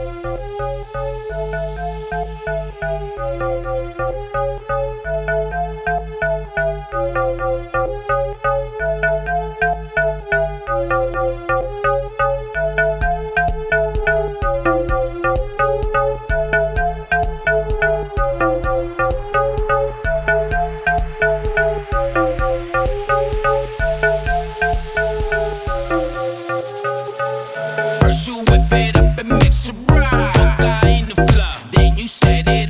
Thank you. said it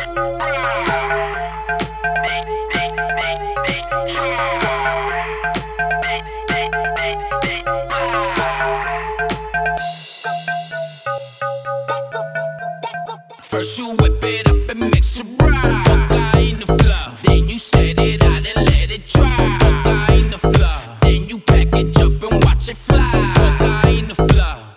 in the fly.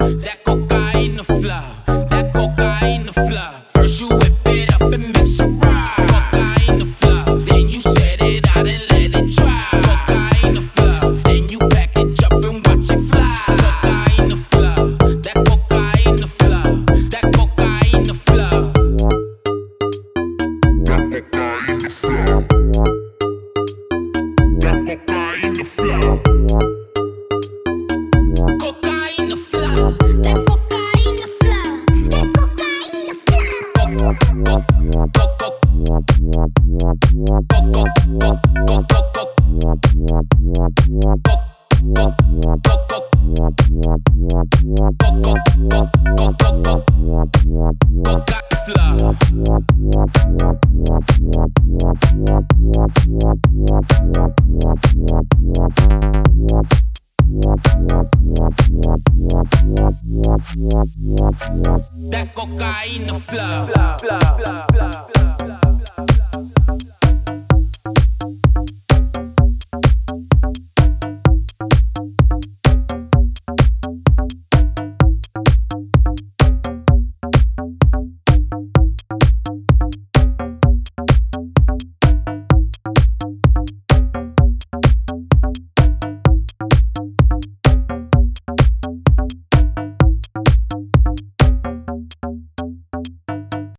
that cocaine flow.